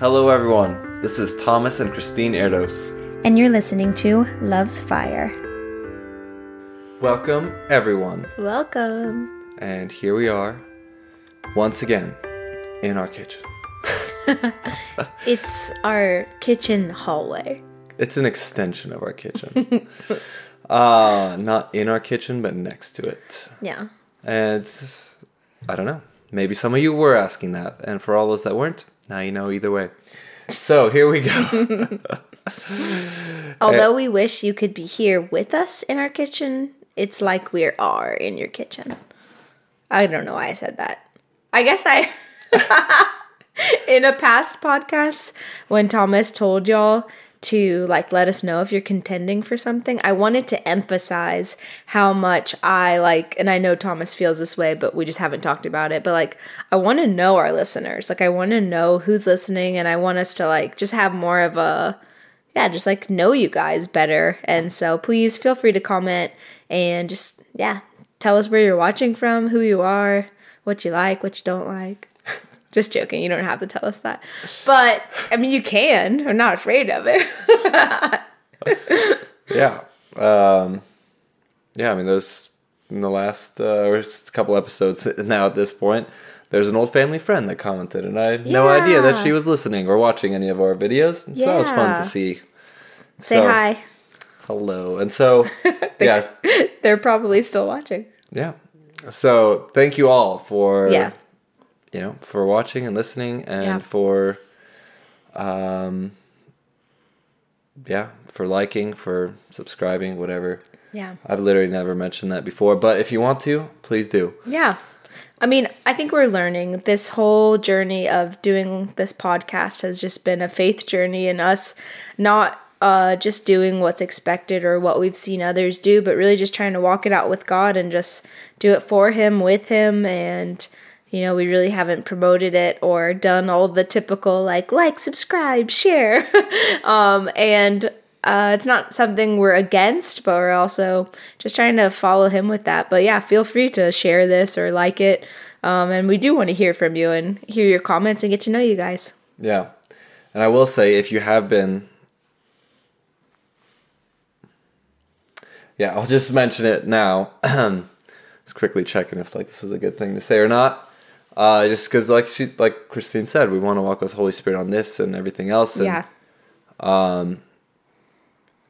Hello, everyone. This is Thomas and Christine Erdos. And you're listening to Love's Fire. Welcome, everyone. Welcome. And here we are, once again, in our kitchen. It's our kitchen hallway. It's an extension of our kitchen. uh, not in our kitchen, but next to it. Yeah. And I don't know. Maybe some of you were asking that. And for all those that weren't, now you know either way. So here we go. Although we wish you could be here with us in our kitchen, it's like we are in your kitchen. I don't know why I said that. I guess I. in a past podcast, when Thomas told y'all to like let us know if you're contending for something, I wanted to emphasize how much I like, and I know Thomas feels this way, but we just haven't talked about it. But like, I want to know our listeners. Like, I want to know who's listening, and I want us to like just have more of a yeah, just like know you guys better. And so please feel free to comment and just, yeah, tell us where you're watching from, who you are, what you like, what you don't like. Just joking, you don't have to tell us that. But I mean, you can. I'm not afraid of it. yeah. Um, yeah, I mean, there's in the last uh, or just a couple episodes now at this point, there's an old family friend that commented, and I had no idea that she was listening or watching any of our videos. So that was fun to see. Say So- hi. Hello. And so, yes. They're probably still watching. yeah. So thank you all for Yeah. You know for watching and listening and Yeah. for um yeah for liking for subscribing whatever Yeah. i've literally never mentioned that before but if you want to please do Yeah. I mean, I think we're learning this whole journey of doing this podcast has just been a faith journey in us not uh, just doing what's expected or what we've seen others do, but really just trying to walk it out with God and just do it for Him, with Him. And, you know, we really haven't promoted it or done all the typical like, like, subscribe, share. um, and uh, it's not something we're against, but we're also just trying to follow him with that. But yeah, feel free to share this or like it. Um, and we do want to hear from you and hear your comments and get to know you guys. yeah and i will say if you have been yeah i'll just mention it now just quickly checking if like this was a good thing to say or not uh just because like she like christine said we want to walk with holy spirit on this and everything else and yeah.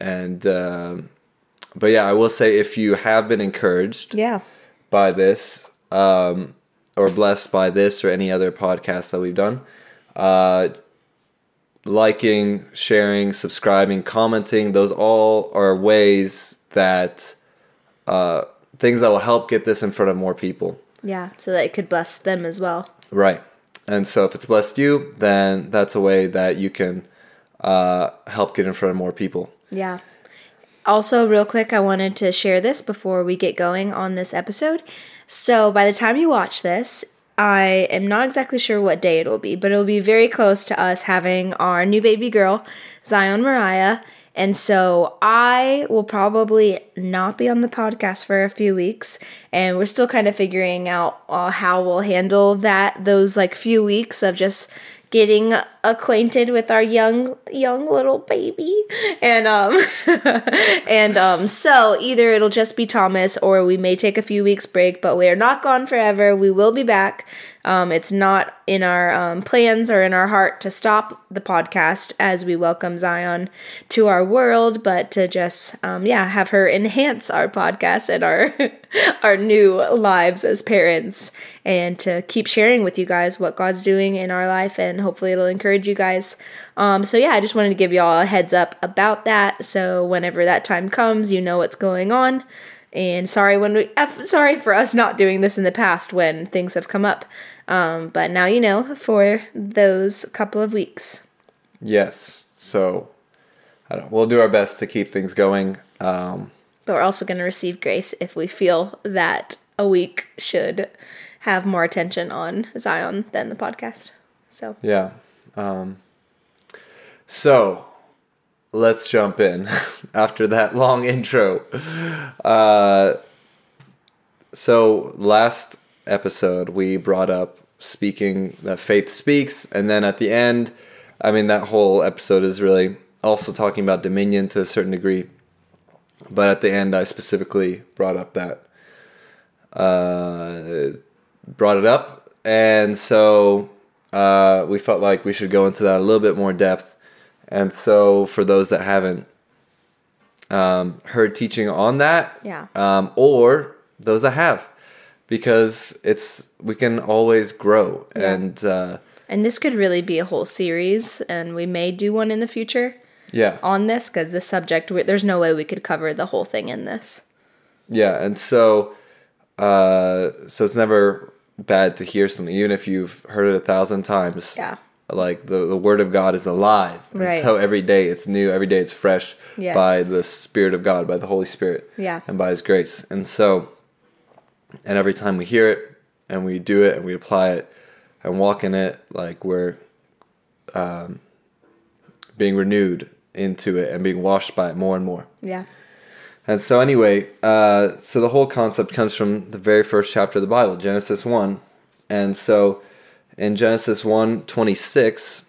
and um, but yeah i will say if you have been encouraged Yeah. by this um, or blessed by this or any other podcast that we've done uh, liking sharing subscribing commenting those all are ways that uh, things that will help get this in front of more people Yeah. So that it could bless them as well. right and so if it's blessed you then that's a way that you can uh, help get in front of more people Yeah. Also, real quick, I wanted to share this before we get going on this episode. So, by the time you watch this, I am not exactly sure what day it'll be, but it'll be very close to us having our new baby girl, Zion Mariah. And so I will probably not be on the podcast for a few weeks, and we're still kind of figuring out uh, how we'll handle that. Those like few weeks of just getting acquainted with our young young little baby. And um and um so either it'll just be Thomas or we may take a few weeks break but we are not gone forever. We will be back. Um it's not in our um, plans or in our heart to stop the podcast as we welcome Zion to our world but to just um yeah have her enhance our podcast and our our new lives as parents and to keep sharing with you guys what God's doing in our life. And hopefully it'll encourage you guys. Um, so yeah, I just wanted to give you all a heads up about that. So whenever that time comes, you know what's going on. And sorry when we, sorry for us not doing this in the past when things have come up. Um, but now you know for those couple of weeks. yes so I don't, we'll do our best to keep things going um, But we're also going to receive grace if we feel that a week should have more attention on Zion than the podcast. So Yeah. Um, so let's jump in after that long intro. Uh, so last episode we brought up speaking that faith speaks, and then at the end I mean, that whole episode is really also talking about dominion to a certain degree. But at the end, I specifically brought up that, uh, brought it up. And so uh, we felt like we should go into that a little bit more depth. And so for those that haven't um, heard teaching on that, Yeah. um, or those that have, because it's we can always grow Yeah. and uh, And this could really be a whole series, and we may do one in the future yeah, on this because this subject, we- there's no way we could cover the whole thing in this. yeah, and so uh, so it's never bad to hear something, even if you've heard it a thousand times. Yeah. Like the, the word of God is alive. And Right. So every day it's new, every day it's fresh Yes. by the Spirit of God, by the Holy Spirit. Yeah. And by His grace. And so, and every time we hear it and we do it and we apply it and walk in it, like we're um, being renewed into it and being washed by it more and more. Yeah. And so, anyway, uh, so the whole concept comes from the very first chapter of the Bible, Genesis 1. And so, in Genesis 1 26,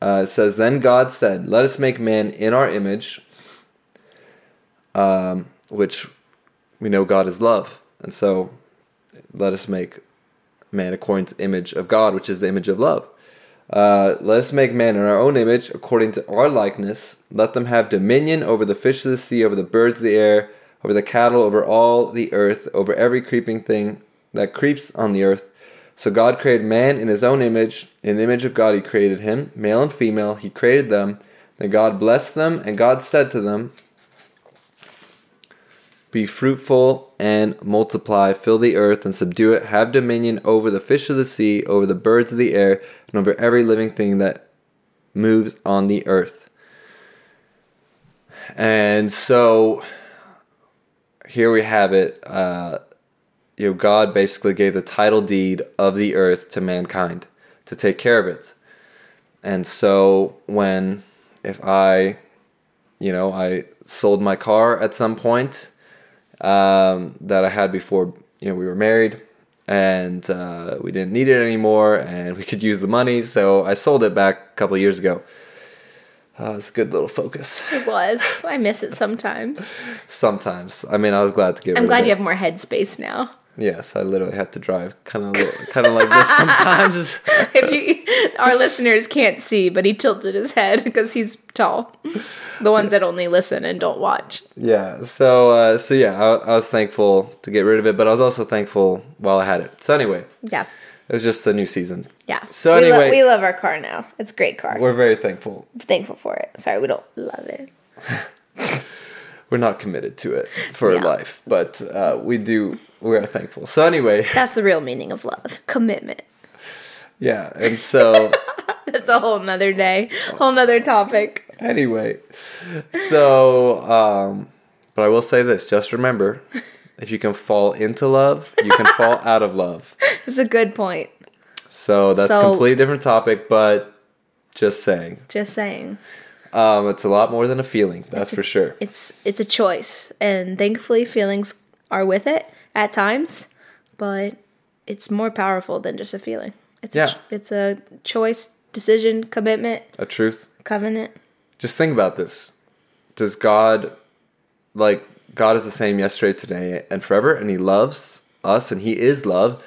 uh, it says, Then God said, Let us make man in our image, um, which we know God is love. And so, let us make man according to image of God, which is the image of love. Uh, let us make man in our own image, according to our likeness. Let them have dominion over the fish of the sea, over the birds of the air, over the cattle, over all the earth, over every creeping thing that creeps on the earth. So God created man in his own image. In the image of God, he created him. Male and female, he created them. Then God blessed them, and God said to them, be fruitful and multiply, fill the earth and subdue it, have dominion over the fish of the sea, over the birds of the air, and over every living thing that moves on the earth. And so here we have it. Uh, you know, God basically gave the title deed of the earth to mankind to take care of it. And so when, if I, you know, I sold my car at some point, um, that I had before you know we were married, and uh, we didn't need it anymore, and we could use the money, so I sold it back a couple of years ago. Uh, it's a good little focus. It was. I miss it sometimes. Sometimes, I mean, I was glad to get. I'm glad you have more headspace now. Yes, I literally had to drive kind of kind of like this sometimes. If you, our listeners can't see, but he tilted his head because he's tall. The ones that only listen and don't watch. yeah. So uh, so yeah, I, I was thankful to get rid of it, but I was also thankful while I had it. So anyway, Yeah. it was just a new season. Yeah. So we, lo- anyway- we love our car now. It's a great car. We're very thankful. thankful for it. Sorry, we don't love it. we're not committed to it for Yeah. life, but uh, we do. We are thankful. So anyway, That's the real meaning of love. Commitment. yeah, and so That's a whole nother day. Whole nother topic. anyway, so um, but I will say this: just remember, if you can fall into love, you can fall out of love. It's a good point. So that's a completely different topic, but just saying, Just saying. Um, it's a lot more than a feeling. That's for sure. It's it's a choice. And thankfully feelings are with it at times, but it's more powerful than just a feeling. It's Yeah. a, it's a choice, decision, commitment, A truth. covenant. just think about this. Does God like God is the same yesterday, today, and forever, and He loves us, and He is love,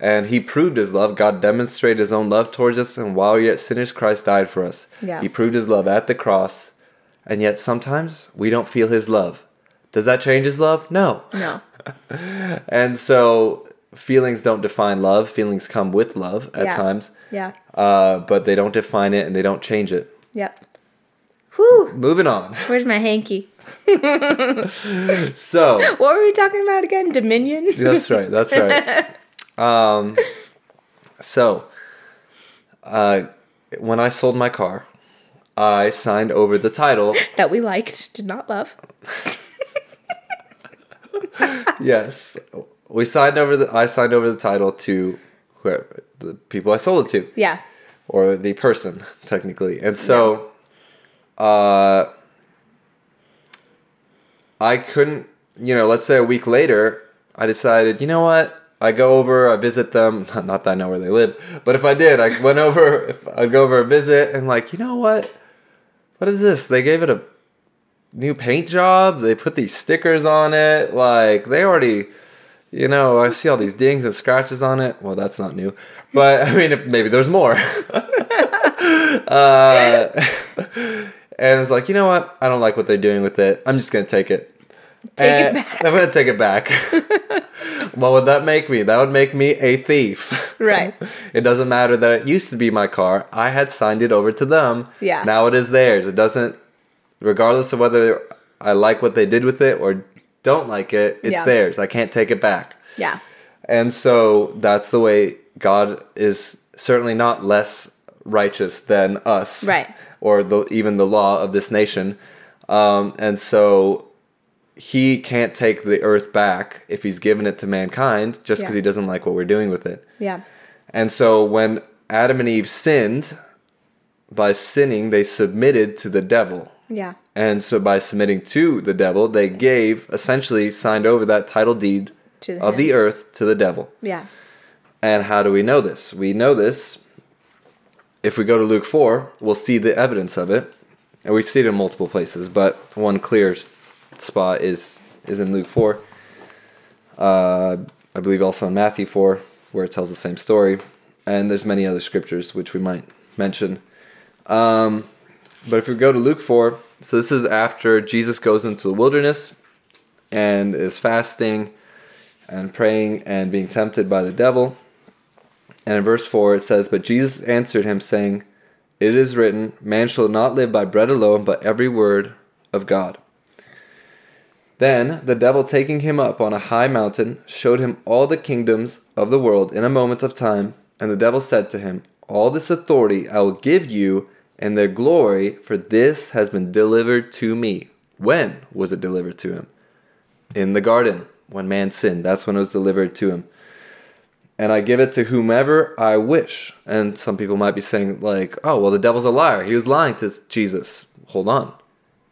and He proved His love. God demonstrated His own love towards us, and while yet sinners, Christ died for us. Yeah. He proved His love at the cross, and yet sometimes we don't feel His love. Does that change His love? No. No. And so feelings don't define love. Feelings come with love at Yeah. times, Yeah. uh, but they don't define it and they don't change it. Yep. Whew. Moving on. Where's my hanky? So. What were we talking about again? Dominion? That's right. That's right. Um, so, uh, when I sold my car, I signed over the title. that we liked, did not love. yes, we signed over the. I signed over the title to whoever the people I sold it to, Yeah. or the person technically, and so, uh, I couldn't. You know, let's say a week later, I decided. You know what? I go over, I visit them. Not that I know where they live, but if I did, I went over. I'd go over a visit and like, you know what? What is this? They gave it a new paint job. They put these stickers on it. Like they already, you know, I see all these dings and scratches on it. Well, that's not new, but I mean, if maybe there's more. uh, and it's like, you know what? I don't like what they're doing with it. I'm just gonna take it. Take it back. I'm gonna take it back. what would that make me? That would make me a thief. Right. It doesn't matter that it used to be my car. I had signed it over to them. Yeah. Now it is theirs. It doesn't, regardless of whether I like what they did with it or don't like it, it's Yeah. theirs. I can't take it back. Yeah. And so that's the way God is certainly not less righteous than us, Right. Or the, even the law of this nation. Um, and so he can't take the earth back if he's given it to mankind just because Yeah. he doesn't like what we're doing with it. Yeah. And so when Adam and Eve sinned, by sinning, they submitted to the devil. Yeah. And so by submitting to the devil, they gave, essentially signed over that title deed To of him. the earth to the devil. Yeah. And how do we know this? We know this if we go to Luke 4, we'll see the evidence of it. And we see it in multiple places, but one clear spot is is in Luke 4. Uh, I believe also in Matthew 4, where it tells the same story. And there's many other scriptures which we might mention. Um, but if we go to Luke 4, so this is after Jesus goes into the wilderness and is fasting and praying and being tempted by the devil. And in verse 4 it says, But Jesus answered him, saying, It is written, Man shall not live by bread alone, but every word of God. Then the devil, taking him up on a high mountain, showed him all the kingdoms of the world in a moment of time. And the devil said to him, All this authority I will give you, and their glory, for this has been delivered to me. When was it delivered to him? In the garden, when man sinned. That's when it was delivered to him and I give it to whomever I wish. And some people might be saying, like, oh, well, the devil's a liar. He was lying to Jesus. Hold on.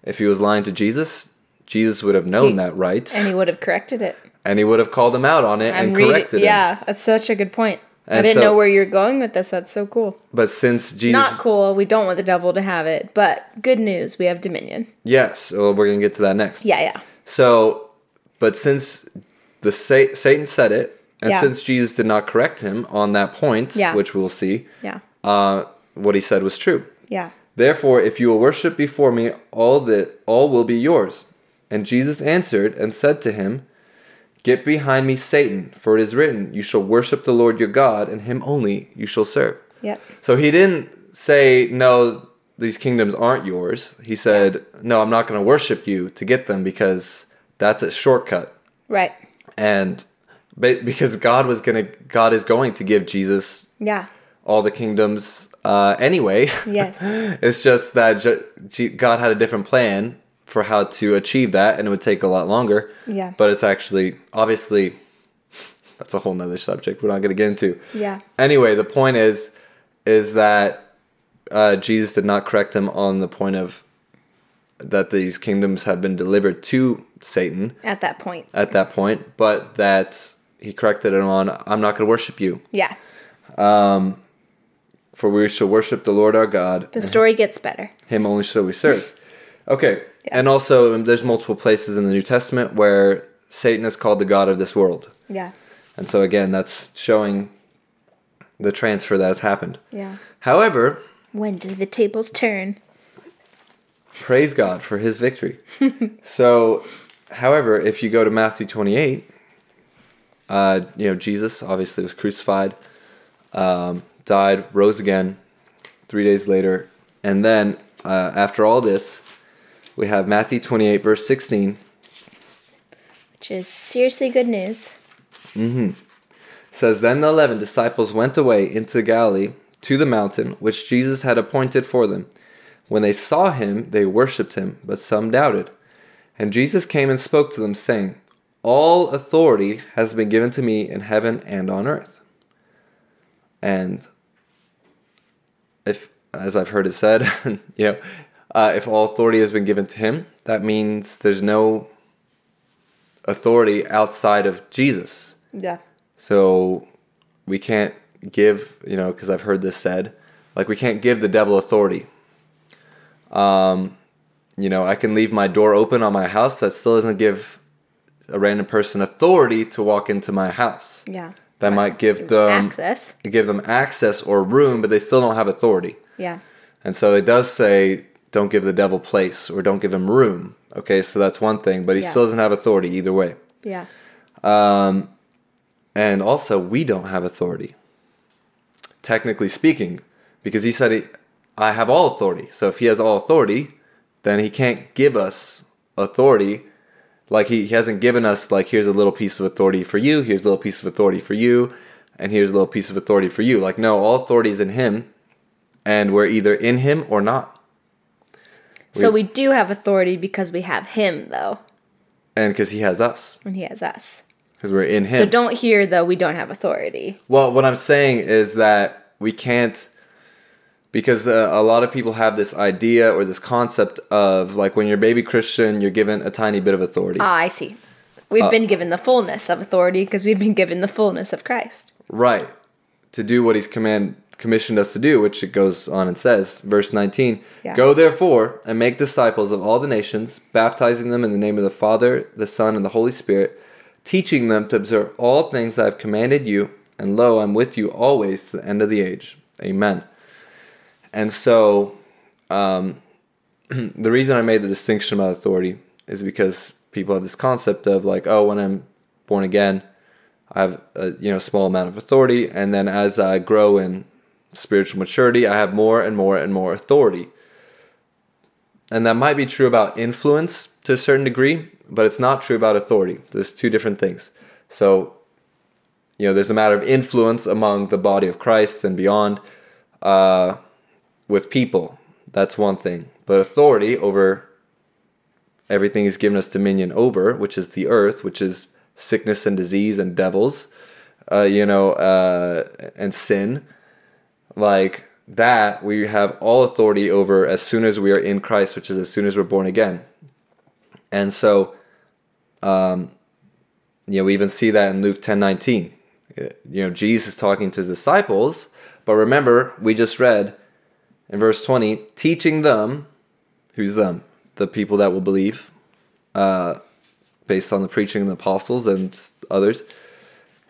If he was lying to Jesus, Jesus would have known He- that, right? And he would have corrected it. And he would have called him out on it and I'm reading. corrected him. Yeah, that's such a good point. I didn't so- know where you're going with this. That's so cool. But since Jesus. Not cool. We don't want the devil to have it, but good news. We have dominion. Yes, well, we're going to get to that next. Yeah, yeah. So, but since the Sa- Satan said it, and Yeah. since Jesus did not correct him on that point, Yeah. which we'll see, Yeah. uh, what he said was true. Yeah. Therefore, if you will worship before me, all that all will be yours. And Jesus answered and said to him, Get behind me, Satan, for it is written, You shall worship the Lord your God, and him only you shall serve. Yep. So he didn't say, No, these kingdoms aren't yours. He said, No, I'm not going to worship you to get them because that's a shortcut. Right. And because God was going to, God is going to give Jesus Yeah. all the kingdoms uh, anyway. Yes. it's just that God had a different plan for how to achieve that, and it would take a lot longer. Yeah. But it's actually, obviously, that's a whole nother subject we're not going to get into. Yeah. Anyway, the point is, is that uh, Jesus did not correct him on the point of that these kingdoms have been delivered to Satan At that point. at that point, but that he corrected him on, I'm not going to worship you, Yeah. Um, for we shall worship the Lord our God. The story gets better. Him only shall we serve. Okay. And also, um, there's multiple places in the New Testament where Satan is called the God of this world. Yeah. And so, again, that's showing the transfer that has happened. Yeah. However, When did the tables turn? praise God for his victory. so, however, if you go to Matthew 28, uh, you know, Jesus obviously was crucified, um, died, rose again three days later. And then, uh, after all this, we have Matthew 28, verse 16 Which is seriously good news. Mhm. Says, Then the eleven disciples went away into Galilee to the mountain which Jesus had appointed for them. When they saw him, they worshipped him, but some doubted. And Jesus came and spoke to them, saying, All authority has been given to me in heaven and on earth. And if, as I've heard it said, you know, uh, if all authority has been given to him, that means there's no authority outside of Jesus Yeah. So we can't give, you know, because I've heard this said, like we can't give the devil authority. Um, you know, I can leave my door open on my house. That still doesn't give a random person authority to walk into my house. Yeah. That might give them access. give them access or room, but they still don't have authority. Yeah. And so it does say, don't give the devil place or don't give him room. Okay, so that's one thing, but he Yeah. still doesn't have authority either way. Yeah. Um, and also, we don't have authority, technically speaking, because he said, he, I have all authority. So if he has all authority, then he can't give us authority. Like he, he hasn't given us, like, here's a little piece of authority for you, here's a little piece of authority for you, and here's a little piece of authority for you. Like, no, all authority is in him, and we're either in him or not. So we do have authority because we have him, though, And because he has us, and he has us. because we're in him. So don't hear though we don't have authority. Well, what I'm saying is that we can't, because uh, a lot of people have this idea or this concept of like when you're baby Christian, you're given a tiny bit of authority. Ah, I see. We've Uh, been given the fullness of authority because we've been given the fullness of Christ. Right. To do what he's command commissioned us to do, which it goes on and says, verse 19, Yeah. Go therefore and make disciples of all the nations, baptizing them in the name of the Father, the Son, and the Holy Spirit, teaching them to observe all things I have commanded you, and lo, I'm with you always to the end of the age. Amen. And so, um, the reason I made the distinction about authority is because people have this concept of like, oh, when I'm born again, I have a you know small amount of authority, and then as I grow in spiritual maturity, I have more and more and more authority. And that might be true about influence to a certain degree, but it's not true about authority. There's two different things. So, you know, there's a matter of influence among the body of Christ and beyond uh, with people. That's one thing. But authority over everything He's given us dominion over, which is the earth, which is sickness and disease and devils, uh, you know, uh, and sin. Like that, we have all authority over as soon as we are in Christ, which is as soon as we're born again. And so, um, you know, we even see that in Luke ten nineteen. You know, Jesus is talking to his disciples, but remember, we just read in verse 20, teaching them, who's them? The people that will believe, uh, based on the preaching of the apostles and others,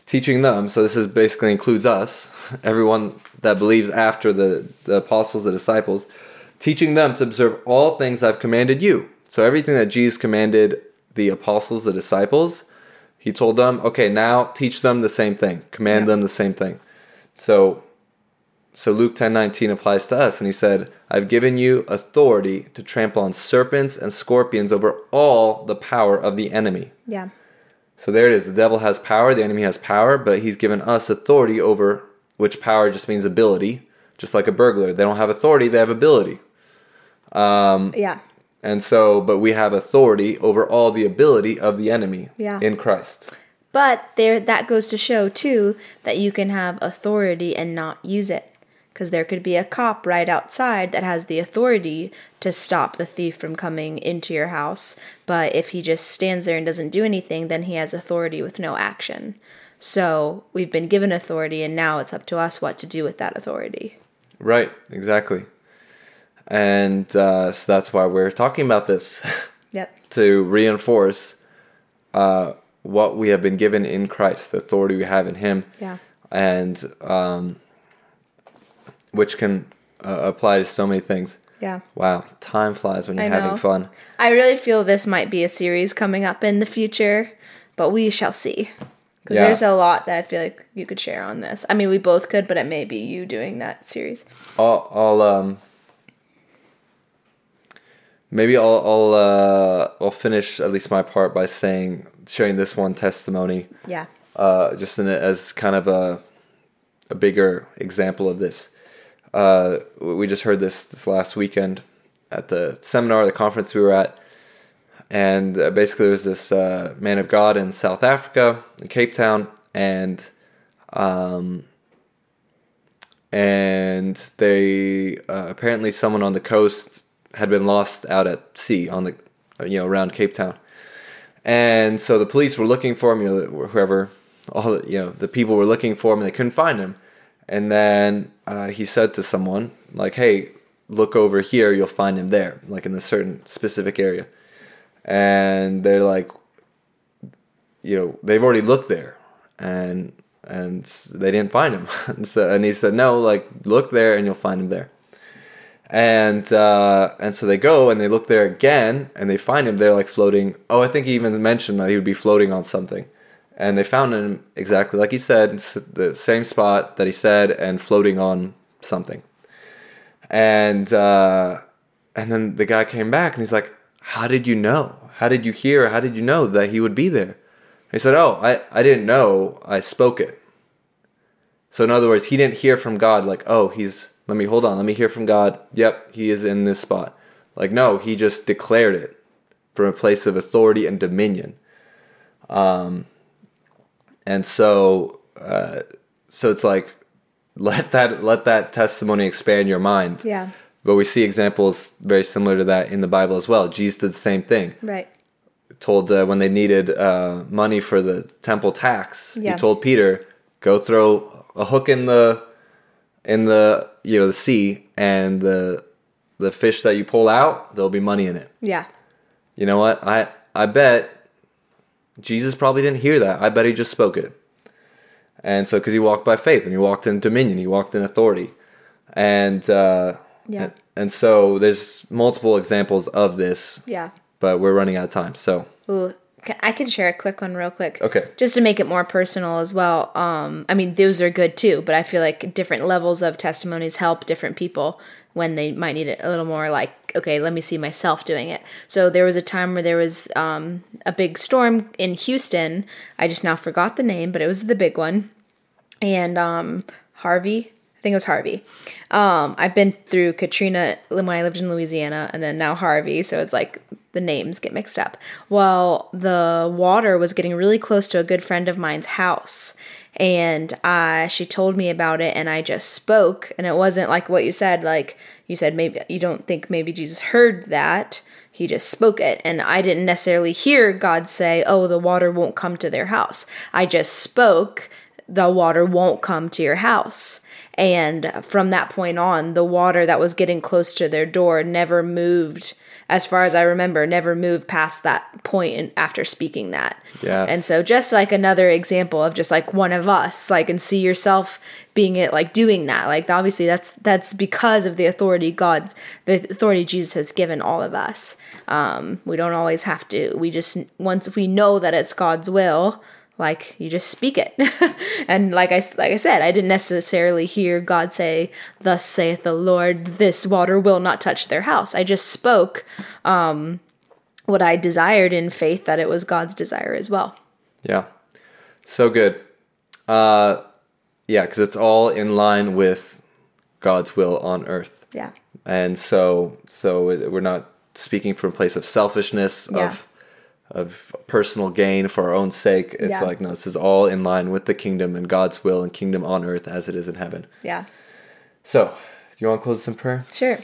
teaching them. So this is basically includes us, everyone that believes after the, the apostles, the disciples, teaching them to observe all things I've commanded you. So everything that Jesus commanded the apostles, the disciples, he told them, okay, now teach them the same thing, command Yeah. them the same thing. So so Luke 10:19 applies to us and he said, "I've given you authority to trample on serpents and scorpions over all the power of the enemy." Yeah. So there it is. The devil has power, the enemy has power, but he's given us authority over which power just means ability, just like a burglar. They don't have authority, they have ability. Um, yeah. And so, but we have authority over all the ability of the enemy Yeah. in Christ. But there that goes to show too that you can have authority and not use it. Because there could be a cop right outside that has the authority to stop the thief from coming into your house. But if he just stands there and doesn't do anything, then he has authority with no action. So we've been given authority, and now it's up to us what to do with that authority. Right, exactly. And uh, so that's why we're talking about this. Yep. to reinforce uh, what we have been given in Christ, the authority we have in Him, Yeah. and um, which can uh, apply to so many things. Yeah. Wow, time flies when you're having fun. I really feel this might be a series coming up in the future, but we shall see. Because Yeah. there's a lot that I feel like you could share on this. I mean, we both could, but it may be you doing that series. I'll, I'll um, maybe I'll I'll uh, I'll finish at least my part by saying sharing this one testimony. Yeah. uh, just in a, as kind of a a bigger example of this. Uh, we just heard this this last weekend at the seminar, the conference we were at, and uh, basically there was this uh, man of God in South Africa, in Cape Town, and um, and they uh, apparently someone on the coast had been lost out at sea on the you know around Cape Town, and so the police were looking for him, you know, whoever all the, you know the people were looking for him and they couldn't find him. And then uh, he said to someone like, "Hey, look over here. You'll find him there, like in a certain specific area." And they're like, you know, they've already looked there, and and they didn't find him. and so and he said, "No, like look there, and you'll find him there." And uh, and so they go and they look there again, and they find him there, like floating. Oh, I think he even mentioned that he would be floating on something and they found him exactly like he said, the same spot that he said, and floating on something. And uh, and then the guy came back and he's like, "How did you know? How did you hear? How did you know that he would be there?" he said, "Oh, I I didn't know. I spoke it." So in other words, he didn't hear from God like, "Oh, he's let me hold on, let me hear from God. Yep, he is in this spot." Like no, he just declared it from a place of authority and dominion. Um, and so uh, so it's like let that let that testimony expand your mind. Yeah. But we see examples very similar to that in the bible as well. Jesus did the same thing. Right. Told uh, when they needed uh, money for the temple tax Yeah. he told peter go throw a hook in the in the you know the sea and the the fish that you pull out there'll be money in it. Yeah. You know what? I i bet Jesus probably didn't hear that. I bet he just spoke it. And so, because he walked by faith and he walked in dominion, he walked in authority. And, uh, Yeah. and so there's multiple examples of this, yeah but we're running out of time. So, Ooh, I can share a quick one real quick. Okay. Just to make it more personal as well. Um, I mean, those are good too, but I feel like different levels of testimonies help different people when they might need it a little more like, okay, let me see myself doing it. So there was a time where there was um, a big storm in Houston. I just now forgot the name, but it was the big one. And um, Harvey, I think it was Harvey. Um, I've been through Katrina when I lived in Louisiana, and then now Harvey. So it's like the names get mixed up. Well, the water was getting really close to a good friend of mine's house, and uh, she told me about it, and I just spoke. And it wasn't like what you said. Like you said, maybe you don't think maybe Jesus heard that. He just spoke it, and I didn't necessarily hear God say, "Oh, the water won't come to their house." I just spoke the water won't come to your house. And from that point on, the water that was getting close to their door never moved, as far as I remember, never moved past that point in, after speaking that. Yes. And so, just like another example of just like one of us, like, and see yourself being it, like doing that. Like, obviously, that's that's because of the authority God's, the authority Jesus has given all of us. Um, we don't always have to. We just once we know that it's God's will, like you just speak it and like i like i said i didn't necessarily hear god say thus saith the lord this water will not touch their house i just spoke um what i desired in faith that it was god's desire as well yeah. So good. Uh, yeah, because it's all in line with God's will on earth. yeah and so so we're not speaking from a place of selfishness Yeah. of of personal gain for our own sake. It's Yeah. like no this is all in line with the kingdom and god's will and kingdom on earth as it is in heaven. Yeah. So do you want to close in prayer? Sure.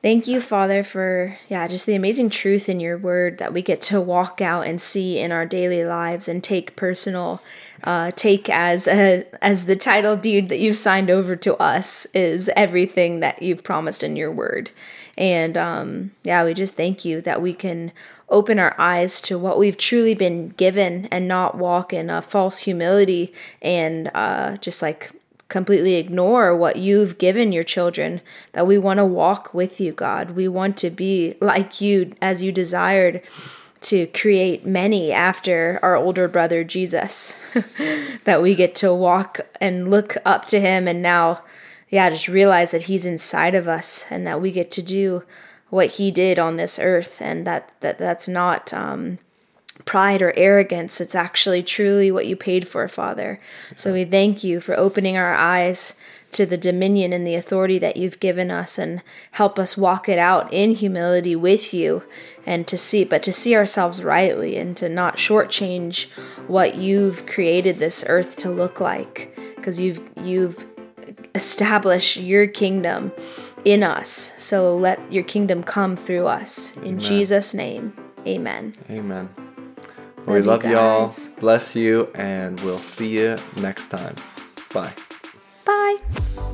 Thank you, Father, for yeah, just the amazing truth in your word that we get to walk out and see in our daily lives and take personal, uh, take as a, as the title deed that you've signed over to us is everything that you've promised in your word, and um, yeah, we just thank you that we can open our eyes to what we've truly been given and not walk in a false humility and uh, just like completely ignore what you've given your children, that we want to walk with you, God. We want to be like you as you desired to create many after our older brother Jesus. that we get to walk and look up to him and now, yeah, just realize that he's inside of us and that we get to do what he did on this earth and that, that that's not um, pride or arrogance. It's actually truly what you paid for, Father. So we thank you for opening our eyes to the dominion and the authority that you've given us and help us walk it out in humility with you and to see but to see ourselves rightly and to not shortchange what you've created this earth to look like because you've you've established your kingdom in us so let your kingdom come through us in Jesus name amen amen we Love you love y'all. Bless you, and we'll see you next time. Bye. Bye.